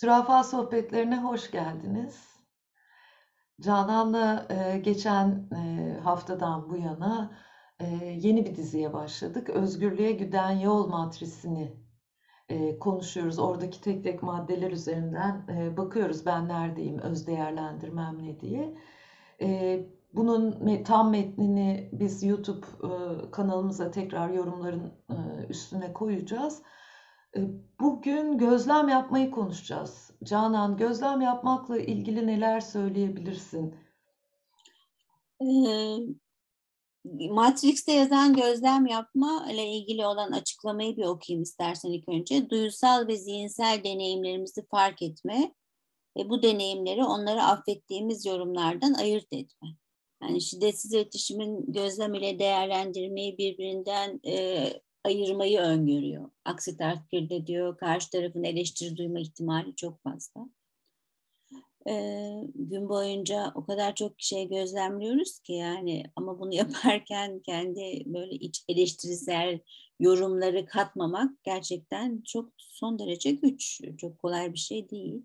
Zürafa sohbetlerine hoş geldiniz. Canan'la e, geçen e, haftadan bu yana e, yeni bir diziye başladık. Özgürlüğe Güden Yol matrisini konuşuyoruz. Oradaki tek tek maddeler üzerinden bakıyoruz. Ben neredeyim, öz değerlendirmem ne diye. Bunun tam metnini biz YouTube kanalımıza tekrar yorumların üstüne koyacağız. Bugün gözlem yapmayı konuşacağız. Canan, gözlem yapmakla ilgili neler söyleyebilirsin? Ee, Matrix'te yazan gözlem yapma ile ilgili olan açıklamayı bir okuyayım istersen ilk önce. Duyusal ve zihinsel deneyimlerimizi fark etme ve bu deneyimleri onları affettiğimiz yorumlardan ayırt etme. Yani şiddetsiz iletişimin gözlem ile değerlendirmeyi birbirinden e, ayırmayı öngörüyor. Aksi takdirde diyor karşı tarafın eleştiri duyma ihtimali çok fazla. Ee, gün boyunca o kadar çok şey gözlemliyoruz ki yani ama bunu yaparken kendi böyle iç eleştirisel yorumları katmamak gerçekten çok son derece güç. Çok kolay bir şey değil.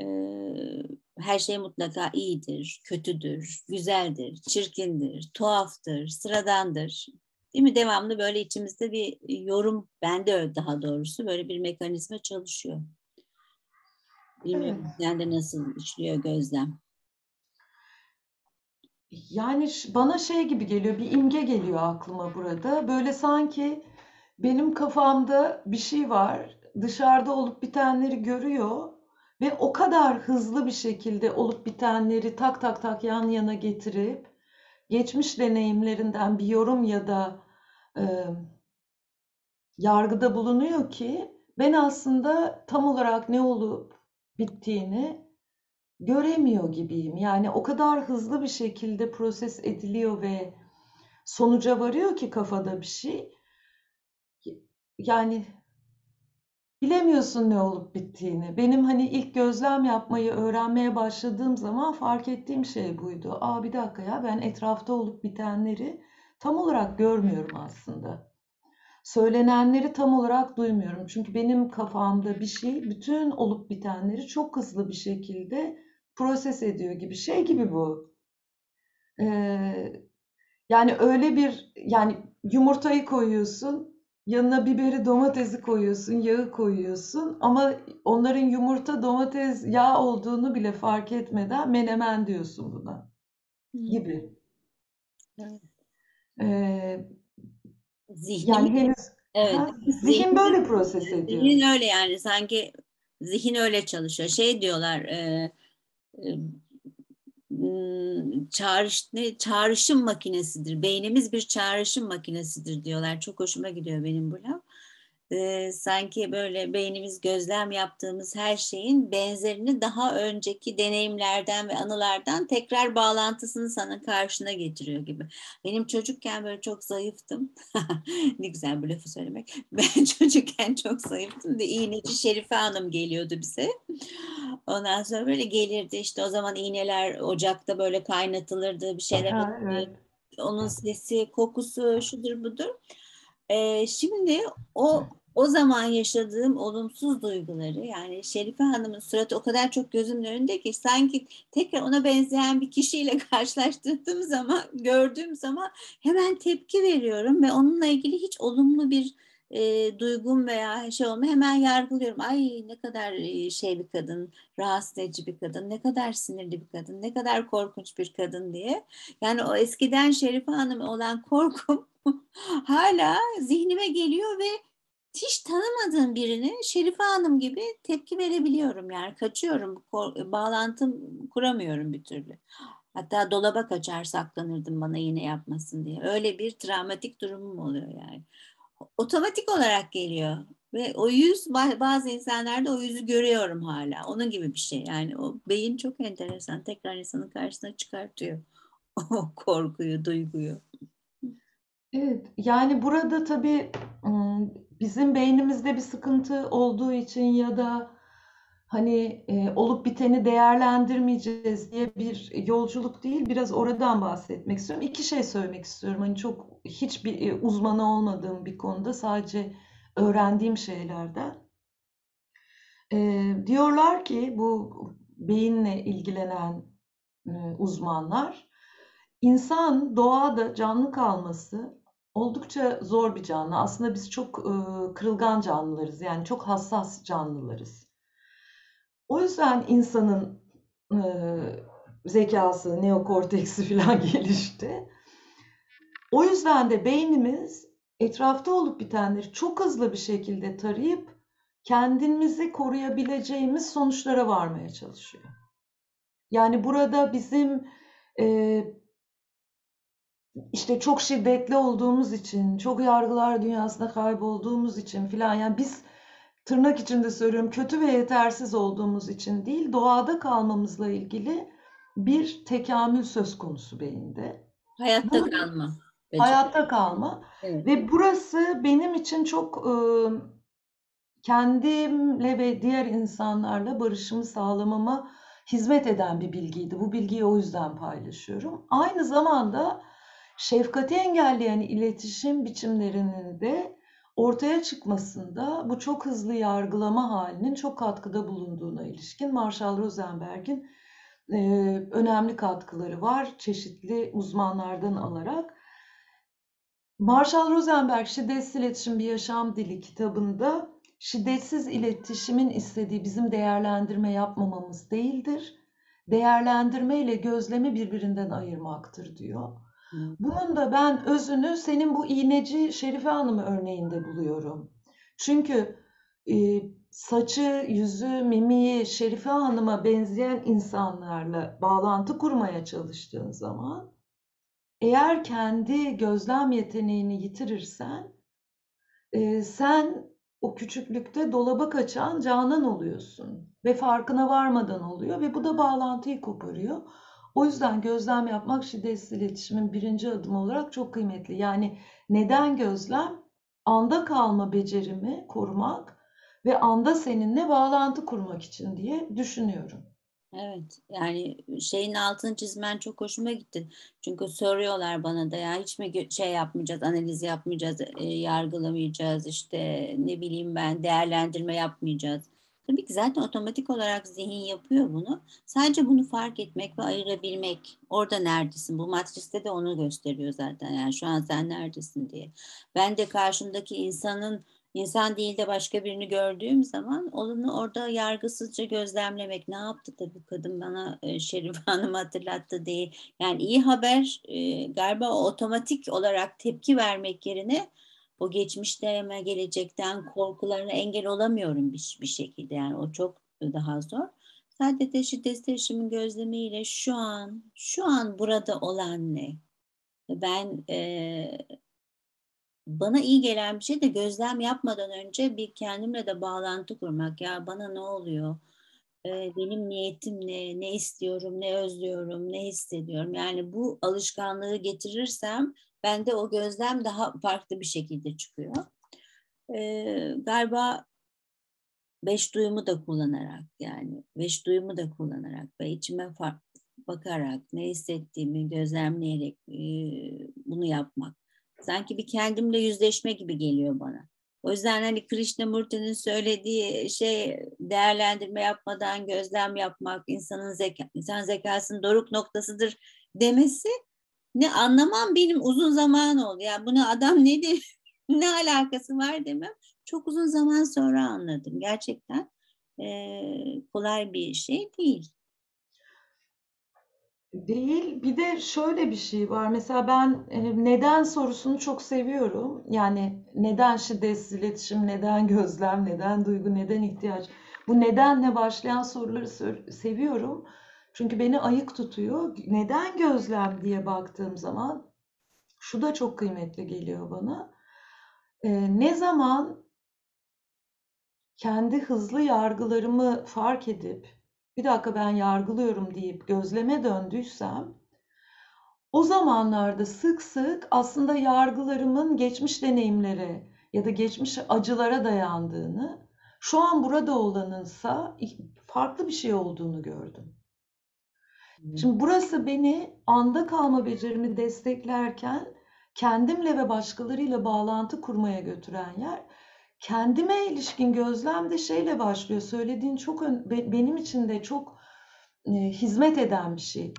Ee, her şey mutlaka iyidir, kötüdür, güzeldir, çirkindir, tuhaftır, sıradandır. Değil mi? Devamlı böyle içimizde bir yorum, bende daha doğrusu böyle bir mekanizma çalışıyor. Bilmiyorum evet. sende nasıl işliyor gözlem? Yani bana şey gibi geliyor, bir imge geliyor aklıma burada. Böyle sanki benim kafamda bir şey var, dışarıda olup bitenleri görüyor ve o kadar hızlı bir şekilde olup bitenleri tak tak tak yan yana getirip geçmiş deneyimlerinden bir yorum ya da e, yargıda bulunuyor ki ben aslında tam olarak ne olup bittiğini göremiyor gibiyim. Yani o kadar hızlı bir şekilde proses ediliyor ve sonuca varıyor ki kafada bir şey. Yani bilemiyorsun ne olup bittiğini. Benim hani ilk gözlem yapmayı öğrenmeye başladığım zaman fark ettiğim şey buydu. Aa bir dakika ya ben etrafta olup bitenleri tam olarak görmüyorum aslında. Söylenenleri tam olarak duymuyorum. Çünkü benim kafamda bir şey bütün olup bitenleri çok hızlı bir şekilde proses ediyor gibi şey gibi bu. Ee, yani öyle bir yani yumurtayı koyuyorsun, yanına biberi, domatesi koyuyorsun, yağı koyuyorsun ama onların yumurta, domates, yağ olduğunu bile fark etmeden menemen diyorsun buna gibi. Evet. Ee, Zihnim, yani henüz evet, ha, zihin, zihin böyle proses ediyor. Zihin öyle yani sanki zihin öyle çalışıyor. Şey diyorlar e, e, çağrış, ne, çağrışım makinesidir. Beynimiz bir çağrışım makinesidir diyorlar. Çok hoşuma gidiyor benim bu laf e, sanki böyle beynimiz gözlem yaptığımız her şeyin benzerini daha önceki deneyimlerden ve anılardan tekrar bağlantısını sana karşına getiriyor gibi. Benim çocukken böyle çok zayıftım. ne güzel bu lafı söylemek. Ben çocukken çok zayıftım da iğneci Şerife Hanım geliyordu bize. Ondan sonra böyle gelirdi işte o zaman iğneler ocakta böyle kaynatılırdı bir şeyler. Ha, evet. Onun sesi, kokusu, şudur budur. Ee, şimdi o o zaman yaşadığım olumsuz duyguları yani Şerife Hanım'ın suratı o kadar çok gözümün önünde ki sanki tekrar ona benzeyen bir kişiyle karşılaştırdığım zaman gördüğüm zaman hemen tepki veriyorum ve onunla ilgili hiç olumlu bir e, duygum veya şey olma hemen yargılıyorum. Ay ne kadar şey bir kadın, rahatsız edici bir kadın, ne kadar sinirli bir kadın, ne kadar korkunç bir kadın diye. Yani o eskiden Şerife Hanım olan korkum hala zihnime geliyor ve hiç tanımadığım birine Şerife Hanım gibi tepki verebiliyorum. Yani kaçıyorum, bağlantım kuramıyorum bir türlü. Hatta dolaba kaçar saklanırdım bana yine yapmasın diye. Öyle bir travmatik durumum oluyor yani. Otomatik olarak geliyor. Ve o yüz bazı insanlarda o yüzü görüyorum hala. Onun gibi bir şey. Yani o beyin çok enteresan. Tekrar insanın karşısına çıkartıyor. O korkuyu, duyguyu. Evet, yani burada tabii bizim beynimizde bir sıkıntı olduğu için ya da hani e, olup biteni değerlendirmeyeceğiz diye bir yolculuk değil, biraz oradan bahsetmek istiyorum. İki şey söylemek istiyorum. Hani çok hiçbir e, uzmanı olmadığım bir konuda sadece öğrendiğim şeylerden. Ee, diyorlar ki bu beyinle ilgilenen e, uzmanlar, insan doğada canlı kalması oldukça zor bir canlı. Aslında biz çok e, kırılgan canlılarız, yani çok hassas canlılarız. O yüzden insanın e, zekası, neokorteksi falan gelişti. O yüzden de beynimiz etrafta olup bitenleri çok hızlı bir şekilde tarayıp kendimizi koruyabileceğimiz sonuçlara varmaya çalışıyor. Yani burada bizim e, işte çok şiddetli olduğumuz için, çok yargılar dünyasında kaybolduğumuz için filan yani biz tırnak içinde söylüyorum kötü ve yetersiz olduğumuz için değil, doğada kalmamızla ilgili bir tekamül söz konusu beyinde. Hayatta Bu kalma. beceri. hayatta kalma Evet. ve burası benim için çok e, kendimle ve diğer insanlarla barışımı sağlamama hizmet eden bir bilgiydi. Bu bilgiyi o yüzden paylaşıyorum. Aynı zamanda şefkati engelleyen iletişim biçimlerinin de ortaya çıkmasında bu çok hızlı yargılama halinin çok katkıda bulunduğuna ilişkin Marshall Rosenberg'in e, önemli katkıları var çeşitli uzmanlardan alarak. Marshall Rosenberg Şiddetsiz İletişim Bir Yaşam Dili kitabında şiddetsiz iletişimin istediği bizim değerlendirme yapmamamız değildir. Değerlendirme ile gözlemi birbirinden ayırmaktır diyor. Bunun da ben özünü senin bu iğneci Şerife Hanım örneğinde buluyorum. Çünkü e, saçı, yüzü, mimiği Şerife Hanım'a benzeyen insanlarla bağlantı kurmaya çalıştığın zaman eğer kendi gözlem yeteneğini yitirirsen e, sen o küçüklükte dolaba kaçan Canan oluyorsun ve farkına varmadan oluyor ve bu da bağlantıyı koparıyor. O yüzden gözlem yapmak şiddetsiz iletişimin birinci adımı olarak çok kıymetli. Yani neden gözlem? Anda kalma becerimi korumak ve anda seninle bağlantı kurmak için diye düşünüyorum. Evet yani şeyin altını çizmen çok hoşuma gitti. Çünkü soruyorlar bana da ya hiç mi şey yapmayacağız, analiz yapmayacağız, e, yargılamayacağız, işte ne bileyim ben değerlendirme yapmayacağız. Tabii ki zaten otomatik olarak zihin yapıyor bunu. Sadece bunu fark etmek ve ayırabilmek. Orada neredesin? Bu matriste de onu gösteriyor zaten. Yani şu an sen neredesin diye. Ben de karşımdaki insanın İnsan değil de başka birini gördüğüm zaman onu orada yargısızca gözlemlemek. Ne yaptı da bu kadın bana e, Şerife Hanım hatırlattı değil. Yani iyi haber e, galiba otomatik olarak tepki vermek yerine o geçmişte ama gelecekten korkularına engel olamıyorum bir, bir şekilde. Yani o çok daha zor. Sadece şiddet erişimin gözlemiyle şu an, şu an burada olan ne? Ben e, bana iyi gelen bir şey de gözlem yapmadan önce bir kendimle de bağlantı kurmak. Ya bana ne oluyor? Ee, benim niyetim ne? Ne istiyorum? Ne özlüyorum? Ne hissediyorum? Yani bu alışkanlığı getirirsem bende o gözlem daha farklı bir şekilde çıkıyor. Ee, galiba beş duyumu da kullanarak yani beş duyumu da kullanarak ve içime fark, bakarak ne hissettiğimi gözlemleyerek e, bunu yapmak sanki bir kendimle yüzleşme gibi geliyor bana. O yüzden hani Krishnamurti'nin söylediği şey değerlendirme yapmadan gözlem yapmak, insanın zeka, insan zekasının doruk noktasıdır demesi ne anlamam benim uzun zaman oldu. Yani bunu adam nedir, ne alakası var demem. Çok uzun zaman sonra anladım. Gerçekten e, kolay bir şey değil. Değil. Bir de şöyle bir şey var. Mesela ben neden sorusunu çok seviyorum. Yani neden şiddetsiz iletişim, neden gözlem, neden duygu, neden ihtiyaç. Bu nedenle başlayan soruları seviyorum. Çünkü beni ayık tutuyor. Neden gözlem diye baktığım zaman şu da çok kıymetli geliyor bana. E, ne zaman kendi hızlı yargılarımı fark edip bir dakika ben yargılıyorum deyip gözleme döndüysem o zamanlarda sık sık aslında yargılarımın geçmiş deneyimlere ya da geçmiş acılara dayandığını, şu an burada olanınsa farklı bir şey olduğunu gördüm. Şimdi burası beni anda kalma becerimi desteklerken kendimle ve başkalarıyla bağlantı kurmaya götüren yer. kendime ilişkin gözlem de şeyle başlıyor. Söylediğin çok benim için de çok e, hizmet eden bir şey.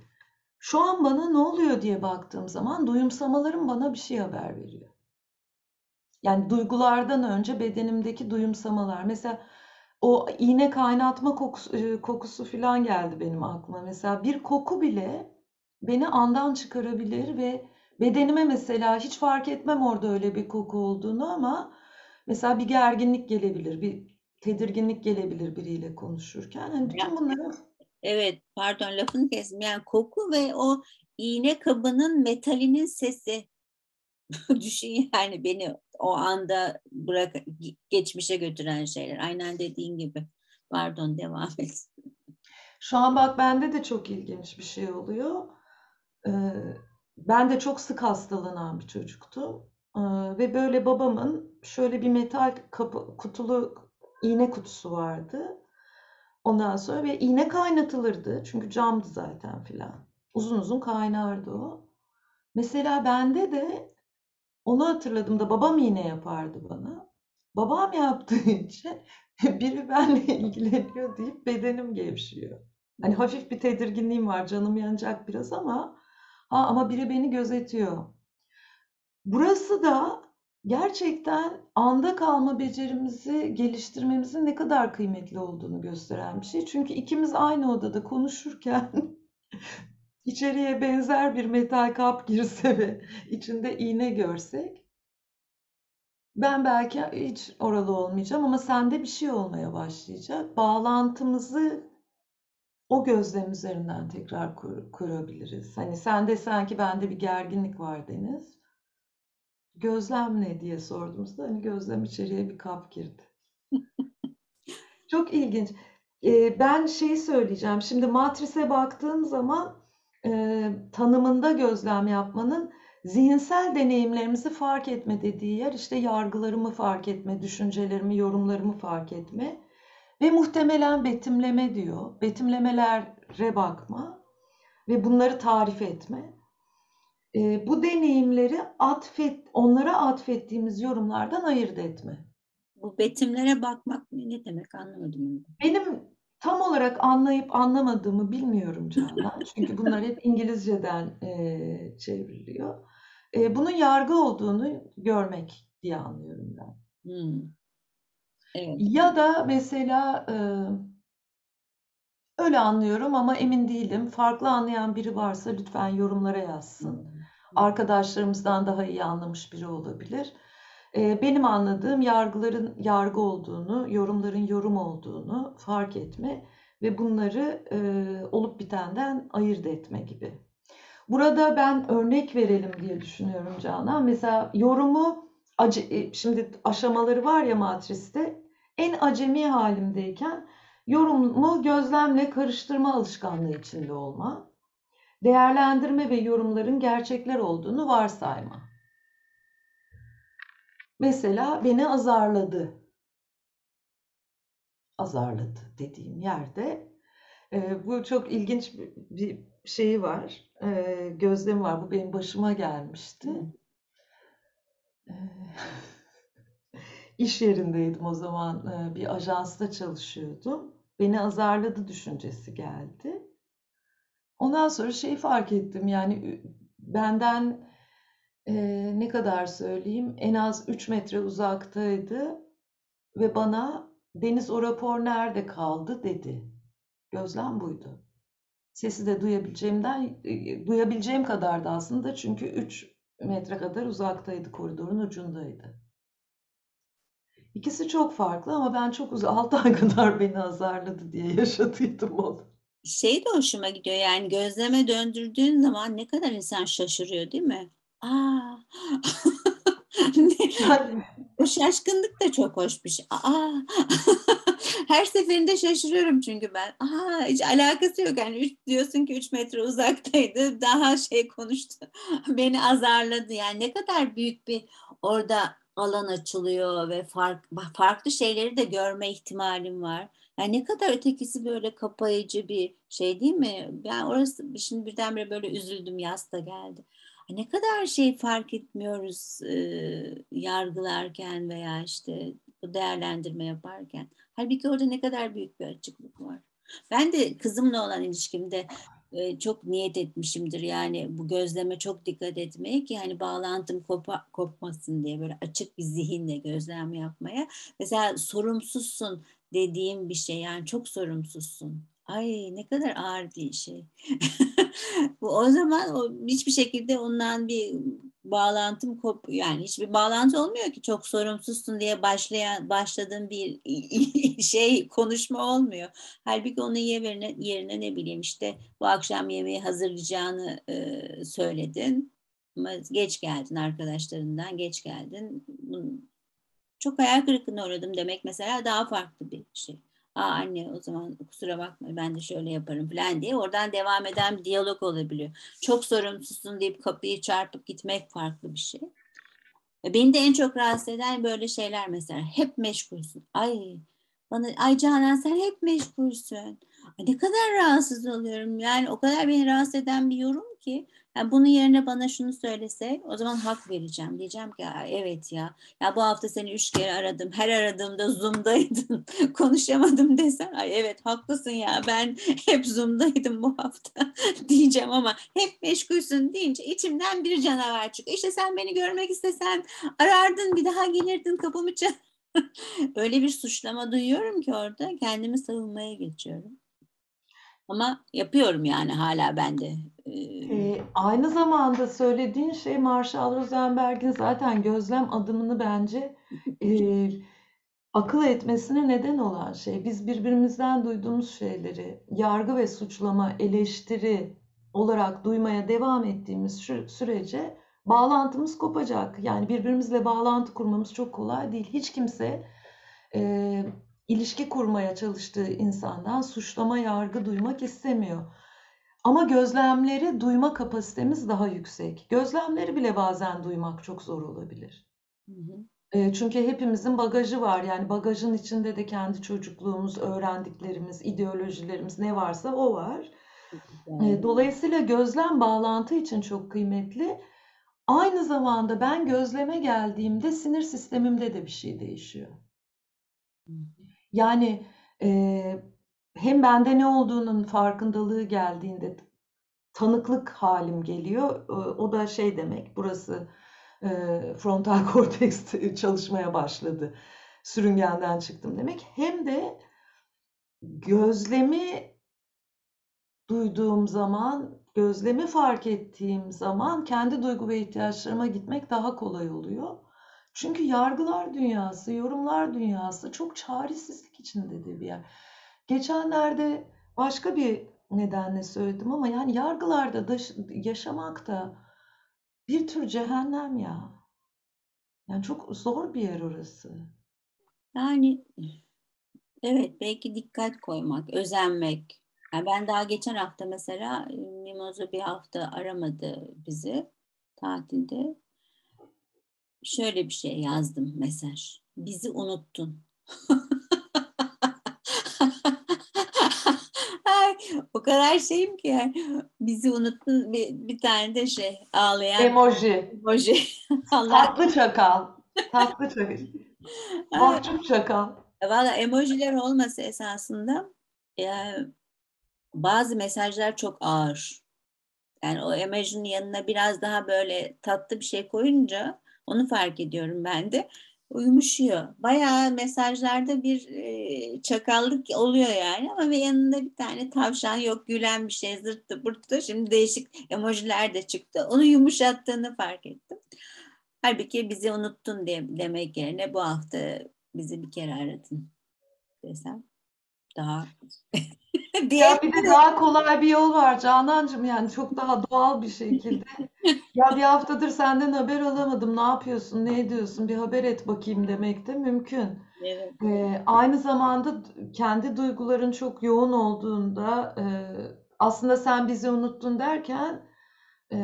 Şu an bana ne oluyor diye baktığım zaman duyumsamalarım bana bir şey haber veriyor. Yani duygulardan önce bedenimdeki duyumsamalar. Mesela o iğne kaynatma kokusu, e, kokusu falan geldi benim aklıma. Mesela bir koku bile beni andan çıkarabilir ve bedenime mesela hiç fark etmem orada öyle bir koku olduğunu ama mesela bir gerginlik gelebilir, bir tedirginlik gelebilir biriyle konuşurken. Yani bütün bunları Evet, pardon lafını kestim. Yani koku ve o iğne kabının metalinin sesi. Düşün yani beni o anda bırak geçmişe götüren şeyler. Aynen dediğin gibi. Pardon devam et. Şu an bak bende de çok ilginç bir şey oluyor. Ee, ben de çok sık hastalanan bir çocuktum. Ee, ve böyle babamın şöyle bir metal kapı, kutulu iğne kutusu vardı. Ondan sonra ve iğne kaynatılırdı. Çünkü camdı zaten filan. Uzun uzun kaynardı o. Mesela bende de onu hatırladım da babam iğne yapardı bana. Babam yaptığı için biri benimle ilgileniyor deyip bedenim gevşiyor. Hani hafif bir tedirginliğim var, canım yanacak biraz ama ha ama biri beni gözetiyor. Burası da gerçekten anda kalma becerimizi geliştirmemizin ne kadar kıymetli olduğunu gösteren bir şey. Çünkü ikimiz aynı odada konuşurken içeriye benzer bir metal kap girse ve içinde iğne görsek ben belki hiç oralı olmayacağım ama sende bir şey olmaya başlayacak. Bağlantımızı o gözlem üzerinden tekrar kur, kurabiliriz. Hani sende sanki bende bir gerginlik var Deniz. Gözlem ne diye sorduğumuzda hani gözlem içeriye bir kap girdi. Çok ilginç. Ee, ben şeyi söyleyeceğim. Şimdi matrise baktığım zaman e, tanımında gözlem yapmanın zihinsel deneyimlerimizi fark etme dediği yer işte yargılarımı fark etme, düşüncelerimi, yorumlarımı fark etme ve muhtemelen betimleme diyor. Betimlemelere bakma ve bunları tarif etme e, bu deneyimleri atfet, onlara atfettiğimiz yorumlardan ayırt etme. Bu betimlere bakmak ne demek anlamadım. Benim tam olarak anlayıp anlamadığımı bilmiyorum Canan. Çünkü bunlar hep İngilizceden e, çevriliyor. E, bunun yargı olduğunu görmek diye anlıyorum ben. Hmm. Evet. Ya da mesela e, öyle anlıyorum ama emin değilim. Farklı anlayan biri varsa lütfen yorumlara yazsın. Hmm arkadaşlarımızdan daha iyi anlamış biri olabilir. Benim anladığım yargıların yargı olduğunu, yorumların yorum olduğunu fark etme ve bunları olup bitenden ayırt etme gibi. Burada ben örnek verelim diye düşünüyorum Canan. Mesela yorumu e, şimdi aşamaları var ya matriste en acemi halimdeyken yorumu gözlemle karıştırma alışkanlığı içinde olma değerlendirme ve yorumların gerçekler olduğunu varsayma. Mesela beni azarladı. Azarladı dediğim yerde e, bu çok ilginç bir şeyi var. E, gözlemi var. Bu benim başıma gelmişti. E, iş yerindeydim o zaman. E, bir ajansta çalışıyordum. Beni azarladı düşüncesi geldi. Ondan sonra şeyi fark ettim yani benden e, ne kadar söyleyeyim en az 3 metre uzaktaydı ve bana Deniz o rapor nerede kaldı dedi. Gözlem buydu. Sesi de duyabileceğimden e, duyabileceğim kadardı aslında çünkü 3 metre kadar uzaktaydı koridorun ucundaydı. İkisi çok farklı ama ben çok uzak 6 ay kadar beni azarladı diye yaşadıydım onu şey de hoşuma gidiyor yani gözleme döndürdüğün zaman ne kadar insan şaşırıyor değil mi? Aa. o şaşkınlık da çok hoş bir şey. Aa. Her seferinde şaşırıyorum çünkü ben. Aa, hiç alakası yok. Yani üç, diyorsun ki 3 metre uzaktaydı. Daha şey konuştu. Beni azarladı. Yani ne kadar büyük bir orada alan açılıyor ve fark, farklı şeyleri de görme ihtimalim var. Yani ne kadar ötekisi böyle kapayıcı bir şey değil mi? Ben orası şimdi birdenbire böyle üzüldüm yaz da geldi. Ne kadar şey fark etmiyoruz e, yargılarken veya işte bu değerlendirme yaparken. Halbuki orada ne kadar büyük bir açıklık var. Ben de kızımla olan ilişkimde e, çok niyet etmişimdir yani bu gözleme çok dikkat etmeye ki hani bağlantım kopa, kopmasın diye böyle açık bir zihinle gözlem yapmaya. Mesela sorumsuzsun dediğim bir şey yani çok sorumsuzsun. Ay ne kadar ağır bir şey. bu o zaman o hiçbir şekilde ondan bir bağlantım kop yani hiçbir bağlantı olmuyor ki çok sorumsuzsun diye başlayan başladığım bir şey konuşma olmuyor. Halbuki onun yerine yerine ne bileyim işte bu akşam yemeği hazırlayacağını e, söyledin. Ama geç geldin arkadaşlarından geç geldin. Çok hayal kırıklığına uğradım demek mesela daha farklı bir şey. Aa anne o zaman kusura bakma ben de şöyle yaparım falan diye oradan devam eden bir diyalog olabiliyor. Çok sorumsuzsun deyip kapıyı çarpıp gitmek farklı bir şey. Beni de en çok rahatsız eden böyle şeyler mesela. Hep meşgulsün. Ay bana ay Canan sen hep meşgulsün. Ne kadar rahatsız oluyorum. Yani o kadar beni rahatsız eden bir yorum ki yani bunun yerine bana şunu söylese o zaman hak vereceğim. Diyeceğim ki evet ya. Ya bu hafta seni üç kere aradım. Her aradığımda Zoom'daydın. Konuşamadım desen. Ay evet haklısın ya. Ben hep Zoom'daydım bu hafta diyeceğim ama hep meşgulsün deyince içimden bir canavar çıkıyor. İşte sen beni görmek istesen arardın bir daha gelirdin kapımı çal. Öyle bir suçlama duyuyorum ki orada kendimi savunmaya geçiyorum. Ama yapıyorum yani hala ben de. Ee, aynı zamanda söylediğin şey Marshall Rosenberg'in zaten gözlem adımını bence e, akıl etmesine neden olan şey. Biz birbirimizden duyduğumuz şeyleri yargı ve suçlama, eleştiri olarak duymaya devam ettiğimiz sürece bağlantımız kopacak. Yani birbirimizle bağlantı kurmamız çok kolay değil. Hiç kimse e, ilişki kurmaya çalıştığı insandan suçlama, yargı duymak istemiyor. Ama gözlemleri duyma kapasitemiz daha yüksek. Gözlemleri bile bazen duymak çok zor olabilir. Hı hı. Çünkü hepimizin bagajı var. Yani bagajın içinde de kendi çocukluğumuz, öğrendiklerimiz, ideolojilerimiz ne varsa o var. Dolayısıyla gözlem bağlantı için çok kıymetli. Aynı zamanda ben gözleme geldiğimde sinir sistemimde de bir şey değişiyor. Yani e, hem bende ne olduğunun farkındalığı geldiğinde tanıklık halim geliyor. O da şey demek, burası frontal korteks çalışmaya başladı. Sürüngenden çıktım demek. Hem de gözlemi duyduğum zaman, gözlemi fark ettiğim zaman kendi duygu ve ihtiyaçlarıma gitmek daha kolay oluyor. Çünkü yargılar dünyası, yorumlar dünyası çok çaresizlik içinde de bir yer. Geçenlerde başka bir nedenle söyledim ama yani yargılarda da yaşamak da bir tür cehennem ya. Yani çok zor bir yer orası. Yani evet belki dikkat koymak, özenmek. Yani ben daha geçen hafta mesela Mimozo bir hafta aramadı bizi tatilde. Şöyle bir şey yazdım mesaj. Bizi unuttun. o kadar şeyim ki yani bizi unuttun bir, bir tane de şey ağlayan emoji. Emoji. Allah. Tatlı çakal. Tatlı çakal. Mahcup çakal. Valla emojiler olmasa esasında yani bazı mesajlar çok ağır. Yani o emojinin yanına biraz daha böyle tatlı bir şey koyunca onu fark ediyorum ben de yumuşuyor. Bayağı mesajlarda bir e, çakallık oluyor yani ama ve yanında bir tane tavşan yok gülen bir şey zırttı burttı. Şimdi değişik emojiler de çıktı. Onu yumuşattığını fark ettim. Halbuki bizi unuttun diye, demek yerine bu hafta bizi bir kere aradın desem daha ya bir de daha kolay bir yol var Canancığım yani çok daha doğal bir şekilde. ya bir haftadır senden haber alamadım. Ne yapıyorsun? Ne ediyorsun? Bir haber et bakayım demek de mümkün. Evet. Ee, aynı zamanda kendi duyguların çok yoğun olduğunda e, aslında sen bizi unuttun derken e,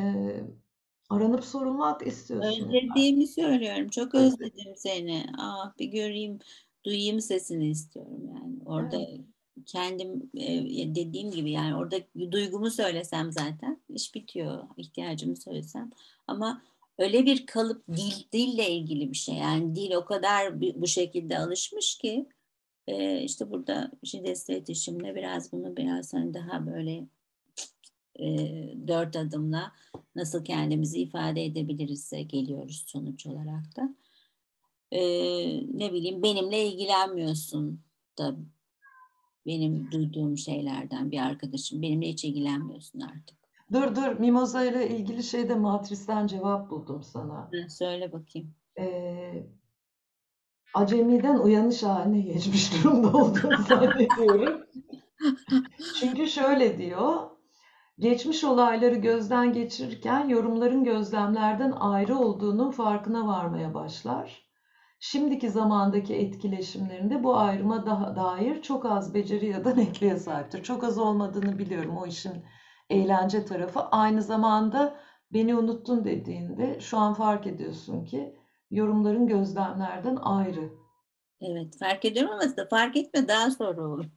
aranıp sorulmak istiyorsun. Özlediğimi söylüyorum. Çok özledim seni. Ah bir göreyim, duyayım sesini istiyorum yani. Orada evet kendim e, dediğim gibi yani orada duygumu söylesem zaten iş bitiyor ihtiyacımı söylesem ama öyle bir kalıp dil dille ilgili bir şey. Yani dil o kadar bu şekilde alışmış ki e, işte burada şiddetli iletişimle biraz bunu biraz hani daha böyle e, dört adımla nasıl kendimizi ifade edebilirizse geliyoruz sonuç olarak da. E, ne bileyim benimle ilgilenmiyorsun da benim duyduğum şeylerden bir arkadaşım benimle hiç ilgilenmiyorsun artık. Dur dur Mimoza ile ilgili şeyde Matris'ten cevap buldum sana. Söyle bakayım. Ee, acemiden uyanış haline geçmiş durumda olduğunu zannediyorum. Çünkü şöyle diyor, geçmiş olayları gözden geçirirken yorumların gözlemlerden ayrı olduğunun farkına varmaya başlar. Şimdiki zamandaki etkileşimlerinde bu ayrıma daha dair çok az beceri ya da netliğe sahiptir. Çok az olmadığını biliyorum o işin eğlence tarafı. Aynı zamanda beni unuttun dediğinde şu an fark ediyorsun ki yorumların gözlemlerden ayrı. Evet fark ediyorum ama da fark etme daha sonra olur.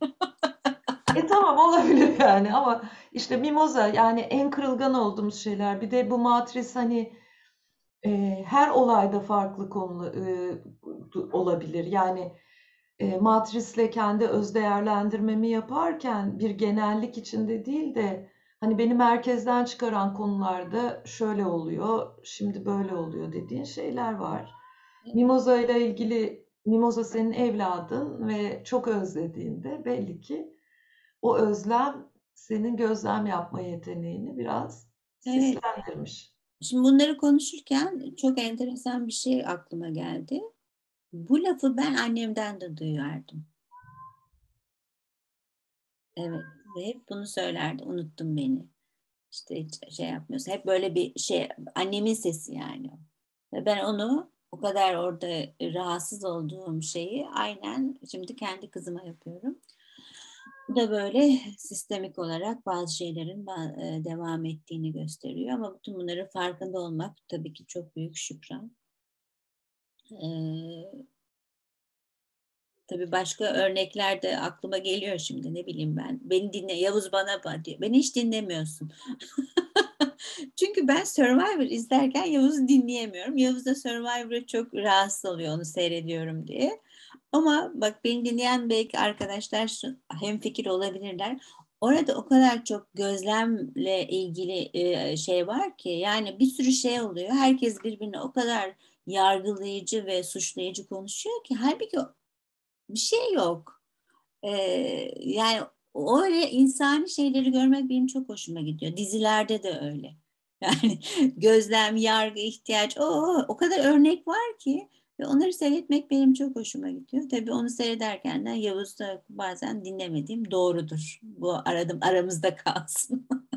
E tamam olabilir yani ama işte mimoza yani en kırılgan olduğumuz şeyler. Bir de bu matris hani e, her olayda farklı konu e, olabilir. Yani e, matrisle kendi öz değerlendirmemi yaparken bir genellik içinde değil de hani beni merkezden çıkaran konularda şöyle oluyor, şimdi böyle oluyor dediğin şeyler var. Mimoza ile ilgili Mimoza senin evladın ve çok özlediğinde belli ki o özlem senin gözlem yapma yeteneğini biraz Evet. sislendirmiş. Şimdi bunları konuşurken çok enteresan bir şey aklıma geldi. Bu lafı ben annemden de duyardım. Evet ve hep bunu söylerdi. Unuttun beni. İşte hiç şey yapmıyorsun. Hep böyle bir şey annemin sesi yani. Ve ben onu o kadar orada rahatsız olduğum şeyi aynen şimdi kendi kızıma yapıyorum. Bu da böyle sistemik olarak bazı şeylerin e, devam ettiğini gösteriyor. Ama bütün bunların farkında olmak tabii ki çok büyük şükran. Ee, tabii başka örnekler de aklıma geliyor şimdi ne bileyim ben. Beni dinle, Yavuz bana diyor. Beni hiç dinlemiyorsun. Çünkü ben Survivor izlerken Yavuz'u dinleyemiyorum. Yavuz da Survivor'a çok rahatsız oluyor onu seyrediyorum diye. Ama bak beni dinleyen belki arkadaşlar hem fikir olabilirler. Orada o kadar çok gözlemle ilgili şey var ki yani bir sürü şey oluyor. Herkes birbirine o kadar yargılayıcı ve suçlayıcı konuşuyor ki halbuki bir şey yok. yani öyle insani şeyleri görmek benim çok hoşuma gidiyor. Dizilerde de öyle. Yani gözlem, yargı, ihtiyaç o o kadar örnek var ki ve onları seyretmek benim çok hoşuma gidiyor. Tabii onu seyrederken de Yavuz'da bazen dinlemediğim doğrudur. Bu aradım aramızda kalsın.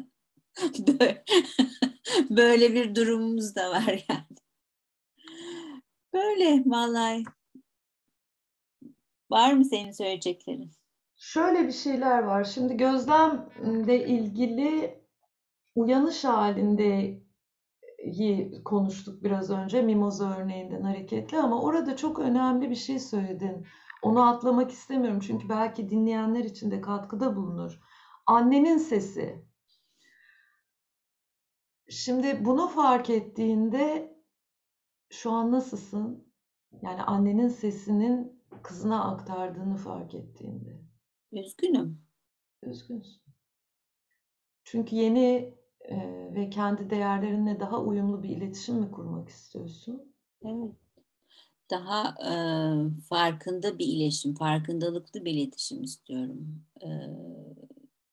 Böyle bir durumumuz da var yani. Böyle vallahi. Var mı senin söyleyeceklerin? Şöyle bir şeyler var. Şimdi gözlemle ilgili uyanış halinde konuştuk biraz önce Mimoza örneğinden hareketli ama orada çok önemli bir şey söyledin. Onu atlamak istemiyorum çünkü belki dinleyenler için de katkıda bulunur. Annenin sesi. Şimdi bunu fark ettiğinde şu an nasılsın? Yani annenin sesinin kızına aktardığını fark ettiğinde. Üzgünüm. Üzgünsün. Çünkü yeni ve kendi değerlerinle daha uyumlu bir iletişim mi kurmak istiyorsun? Evet. Daha e, farkında bir iletişim, farkındalıklı bir iletişim istiyorum. E,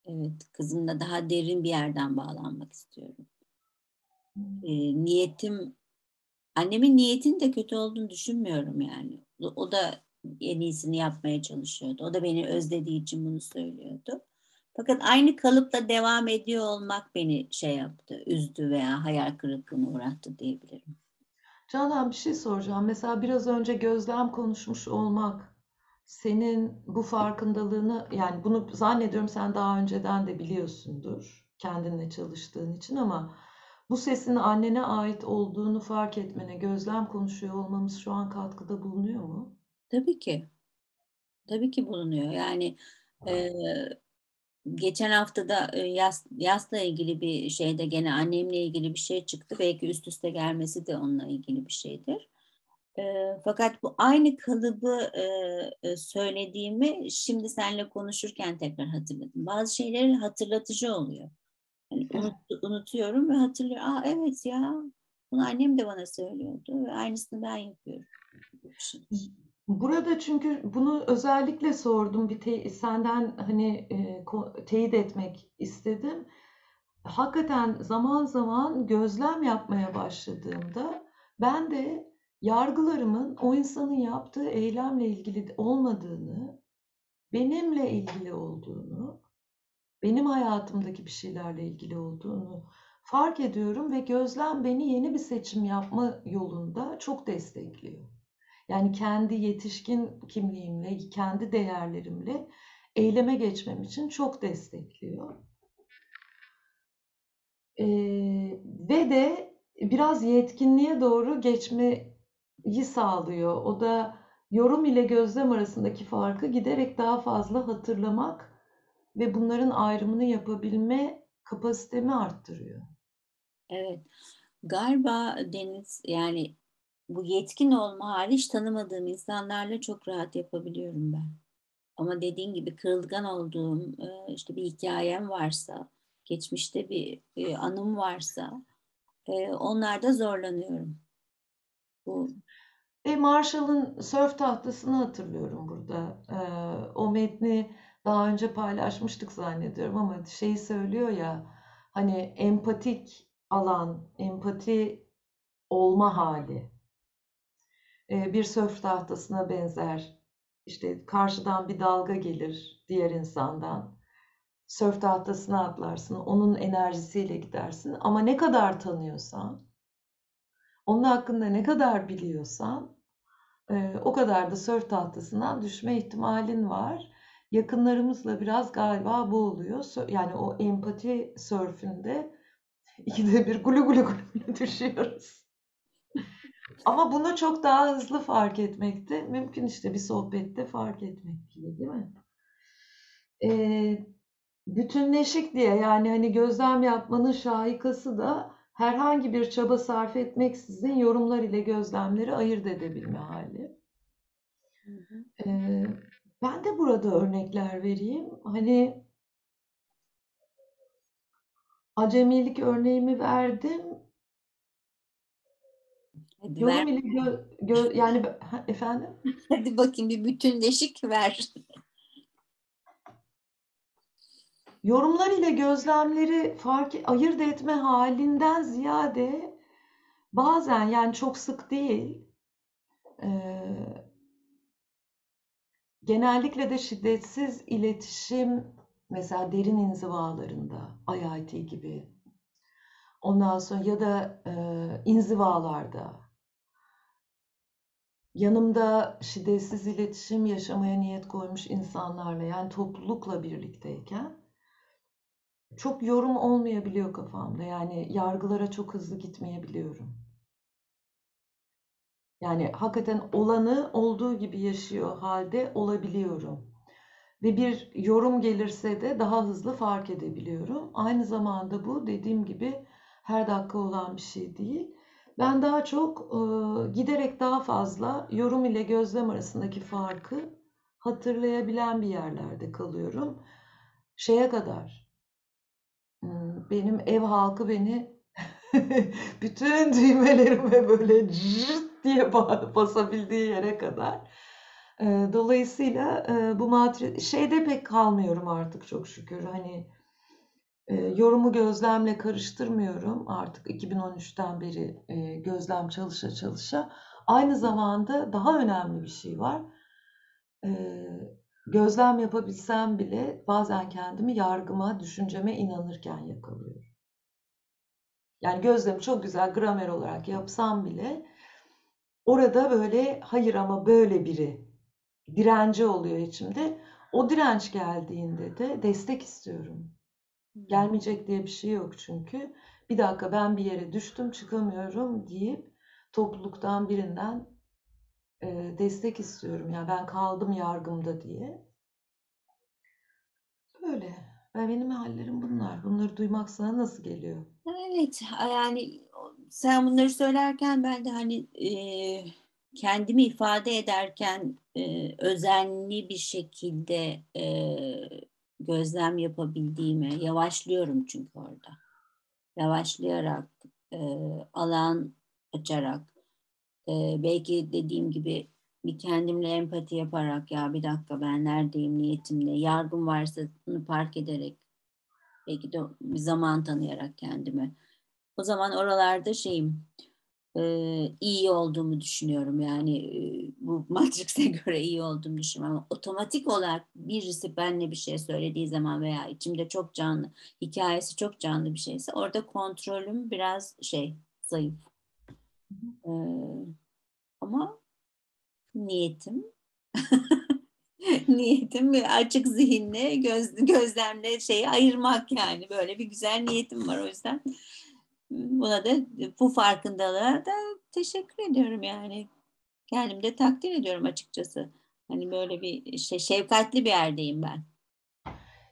evet, kızımla daha derin bir yerden bağlanmak istiyorum. E, niyetim, annemin niyetinin de kötü olduğunu düşünmüyorum yani. O da en iyisini yapmaya çalışıyordu. O da beni özlediği için bunu söylüyordu. Fakat aynı kalıpla devam ediyor olmak beni şey yaptı, üzdü veya hayal kırıklığına uğrattı diyebilirim. Canan bir şey soracağım. Mesela biraz önce gözlem konuşmuş olmak senin bu farkındalığını yani bunu zannediyorum sen daha önceden de biliyorsundur kendinle çalıştığın için ama bu sesin annene ait olduğunu fark etmene gözlem konuşuyor olmamız şu an katkıda bulunuyor mu? Tabii ki. Tabii ki bulunuyor. Yani e, geçen hafta da e, yas, yasla ilgili bir şeyde gene annemle ilgili bir şey çıktı. Belki üst üste gelmesi de onunla ilgili bir şeydir. E, fakat bu aynı kalıbı e, e, söylediğimi şimdi seninle konuşurken tekrar hatırladım. Bazı şeyleri hatırlatıcı oluyor. Yani unut, unutuyorum ve hatırlıyorum. Aa evet ya bunu annem de bana söylüyordu ve aynısını ben yapıyorum. Burada çünkü bunu özellikle sordum bir te- senden hani e, teyit etmek istedim. Hakikaten zaman zaman gözlem yapmaya başladığımda ben de yargılarımın o insanın yaptığı eylemle ilgili olmadığını, benimle ilgili olduğunu, benim hayatımdaki bir şeylerle ilgili olduğunu fark ediyorum ve gözlem beni yeni bir seçim yapma yolunda çok destekliyor. Yani kendi yetişkin kimliğimle, kendi değerlerimle eyleme geçmem için çok destekliyor. Ee, ve de biraz yetkinliğe doğru geçmeyi sağlıyor. O da yorum ile gözlem arasındaki farkı giderek daha fazla hatırlamak ve bunların ayrımını yapabilme kapasitemi arttırıyor. Evet. Galiba Deniz yani bu yetkin olma hali hiç tanımadığım insanlarla çok rahat yapabiliyorum ben. Ama dediğin gibi kırılgan olduğum e, işte bir hikayem varsa, geçmişte bir, bir anım varsa e, onlarda zorlanıyorum. Bu e, Marshall'ın sörf tahtasını hatırlıyorum burada. E, o metni daha önce paylaşmıştık zannediyorum ama şeyi söylüyor ya hani empatik alan, empati olma hali bir sörf tahtasına benzer. İşte karşıdan bir dalga gelir diğer insandan. Sörf tahtasına atlarsın, onun enerjisiyle gidersin. Ama ne kadar tanıyorsan, onun hakkında ne kadar biliyorsan, o kadar da sörf tahtasından düşme ihtimalin var. Yakınlarımızla biraz galiba bu oluyor. Yani o empati sörfünde ikide bir gulu gulu gulu düşüyoruz. Ama bunu çok daha hızlı fark etmekte mümkün işte bir sohbette fark etmek gibi değil mi? Ee, bütünleşik diye yani hani gözlem yapmanın şahikası da herhangi bir çaba sarf etmeksizin yorumlar ile gözlemleri ayırt edebilme hali. Ee, ben de burada örnekler vereyim. Hani acemilik örneğimi verdim. Ver. ile gö, gö, yani efendim? Hadi bakayım bir bütünleşik ver. Yorumlar ile gözlemleri fark ayırt etme halinden ziyade bazen yani çok sık değil e, genellikle de şiddetsiz iletişim mesela derin inzivalarında IIT gibi ondan sonra ya da e, inzivalarda yanımda şiddetsiz iletişim yaşamaya niyet koymuş insanlarla yani toplulukla birlikteyken çok yorum olmayabiliyor kafamda. Yani yargılara çok hızlı gitmeyebiliyorum. Yani hakikaten olanı olduğu gibi yaşıyor halde olabiliyorum. Ve bir yorum gelirse de daha hızlı fark edebiliyorum. Aynı zamanda bu dediğim gibi her dakika olan bir şey değil. Ben daha çok e, giderek daha fazla yorum ile gözlem arasındaki farkı hatırlayabilen bir yerlerde kalıyorum. Şeye kadar hmm, benim ev halkı beni bütün düğmelerime böyle cırt diye basabildiği yere kadar. Dolayısıyla bu matri şeyde pek kalmıyorum artık çok şükür. Hani yorumu gözlemle karıştırmıyorum artık 2013'ten beri gözlem çalışa çalışa. Aynı zamanda daha önemli bir şey var. Gözlem yapabilsem bile bazen kendimi yargıma, düşünceme inanırken yakalıyorum. Yani gözlemi çok güzel gramer olarak yapsam bile orada böyle hayır ama böyle biri direnci oluyor içimde. O direnç geldiğinde de destek istiyorum. Gelmeyecek diye bir şey yok çünkü. Bir dakika ben bir yere düştüm çıkamıyorum deyip topluluktan birinden e, destek istiyorum. Yani ben kaldım yargımda diye. Böyle. Ve benim hallerim bunlar. Bunları duymak sana nasıl geliyor? Evet, yani sen bunları söylerken ben de hani e, kendimi ifade ederken e, özenli bir şekilde e, gözlem yapabildiğime yavaşlıyorum çünkü orada. Yavaşlayarak, e, alan açarak, e, belki dediğim gibi bir kendimle empati yaparak ya bir dakika ben neredeyim niyetimle, yargım varsa bunu fark ederek, belki de bir zaman tanıyarak kendime. O zaman oralarda şeyim, iyi olduğumu düşünüyorum. Yani bu Matrix'e göre iyi olduğumu düşünüyorum. Ama otomatik olarak birisi benle bir şey söylediği zaman veya içimde çok canlı, hikayesi çok canlı bir şeyse orada kontrolüm biraz şey zayıf. Ee, ama niyetim niyetim açık zihinle göz, gözlemle şeyi ayırmak yani böyle bir güzel niyetim var o yüzden buna da bu farkındalığa da teşekkür ediyorum yani. Kendimi de takdir ediyorum açıkçası. Hani böyle bir şey şefkatli bir yerdeyim ben.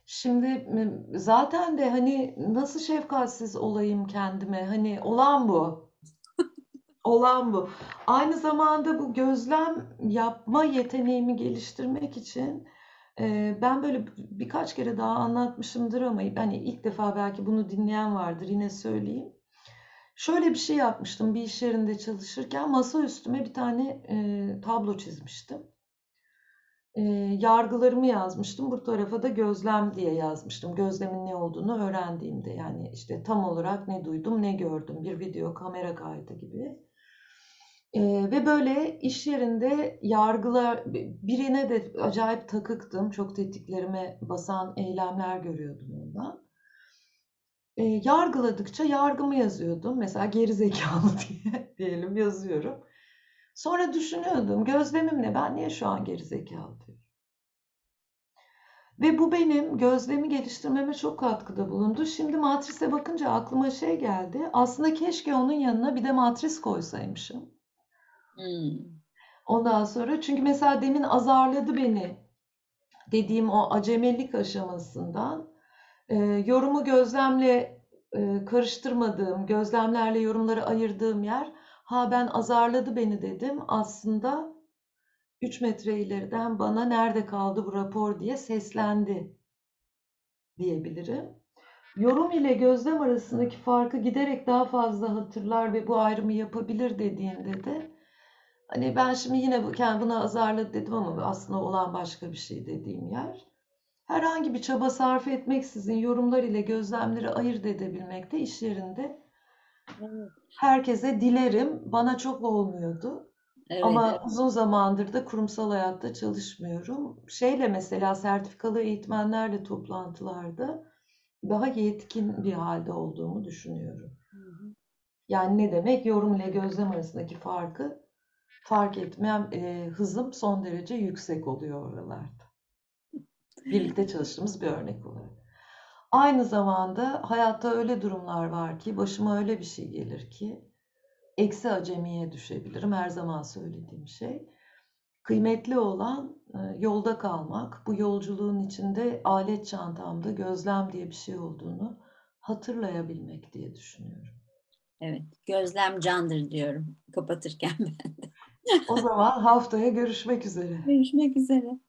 Şimdi zaten de hani nasıl şefkatsiz olayım kendime? Hani olan bu. olan bu. Aynı zamanda bu gözlem yapma yeteneğimi geliştirmek için ben böyle birkaç kere daha anlatmışımdır ama hani ilk defa belki bunu dinleyen vardır yine söyleyeyim. Şöyle bir şey yapmıştım bir iş yerinde çalışırken masa üstüme bir tane e, tablo çizmiştim. E, yargılarımı yazmıştım. Bu tarafa da gözlem diye yazmıştım. Gözlemin ne olduğunu öğrendiğimde yani işte tam olarak ne duydum ne gördüm. Bir video kamera kaydı gibi. E, ve böyle iş yerinde yargılar birine de acayip takıktım. Çok tetiklerime basan eylemler görüyordum ondan e, yargıladıkça yargımı yazıyordum. Mesela geri zekalı diye diyelim yazıyorum. Sonra düşünüyordum gözlemimle ben niye şu an geri zekalı diyorum. Ve bu benim gözlemi geliştirmeme çok katkıda bulundu. Şimdi matrise bakınca aklıma şey geldi. Aslında keşke onun yanına bir de matris koysaymışım. Hmm. Ondan sonra çünkü mesela demin azarladı beni dediğim o acemelik aşamasından e, yorumu gözlemle e, karıştırmadığım, gözlemlerle yorumları ayırdığım yer, ha ben azarladı beni dedim. Aslında 3 metre ileriden bana nerede kaldı bu rapor diye seslendi diyebilirim. Yorum ile gözlem arasındaki farkı giderek daha fazla hatırlar ve bu ayrımı yapabilir dediğinde de hani ben şimdi yine bu buna azarladı dedim ama aslında olan başka bir şey dediğim yer herhangi bir çaba sarf etmeksizin yorumlar ile gözlemleri ayırt edebilmekte iş yerinde herkese dilerim. Bana çok olmuyordu. Evet, Ama evet. uzun zamandır da kurumsal hayatta çalışmıyorum. Şeyle mesela sertifikalı eğitmenlerle toplantılarda daha yetkin bir halde olduğumu düşünüyorum. Yani ne demek? Yorum ile gözlem arasındaki farkı fark etmem e, hızım son derece yüksek oluyor oralarda birlikte çalıştığımız bir örnek olarak. Aynı zamanda hayatta öyle durumlar var ki başıma öyle bir şey gelir ki eksi acemiye düşebilirim. Her zaman söylediğim şey. Kıymetli olan e, yolda kalmak. Bu yolculuğun içinde alet çantamda gözlem diye bir şey olduğunu hatırlayabilmek diye düşünüyorum. Evet, gözlem candır diyorum kapatırken ben de. o zaman haftaya görüşmek üzere. Görüşmek üzere.